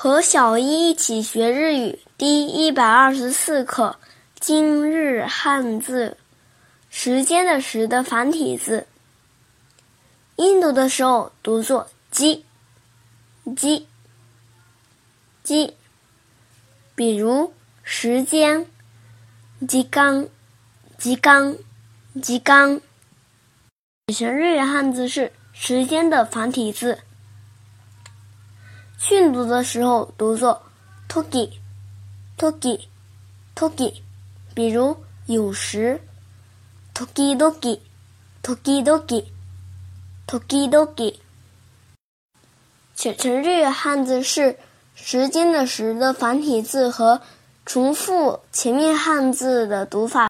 和小一一起学日语第一百二十四课今日汉字，时间的时的繁体字。音读的时候读作鸡，鸡，鸡。比如时间，鸡刚，鸡刚，鸡刚。学日语汉字是时间的繁体字。训读的时候读作 “toki”，“toki”，“toki”，比如有时 “toki-doki”，“toki-doki”，“toki-doki”。写成日语汉字是时间的“时”的繁体字和重复前面汉字的读法。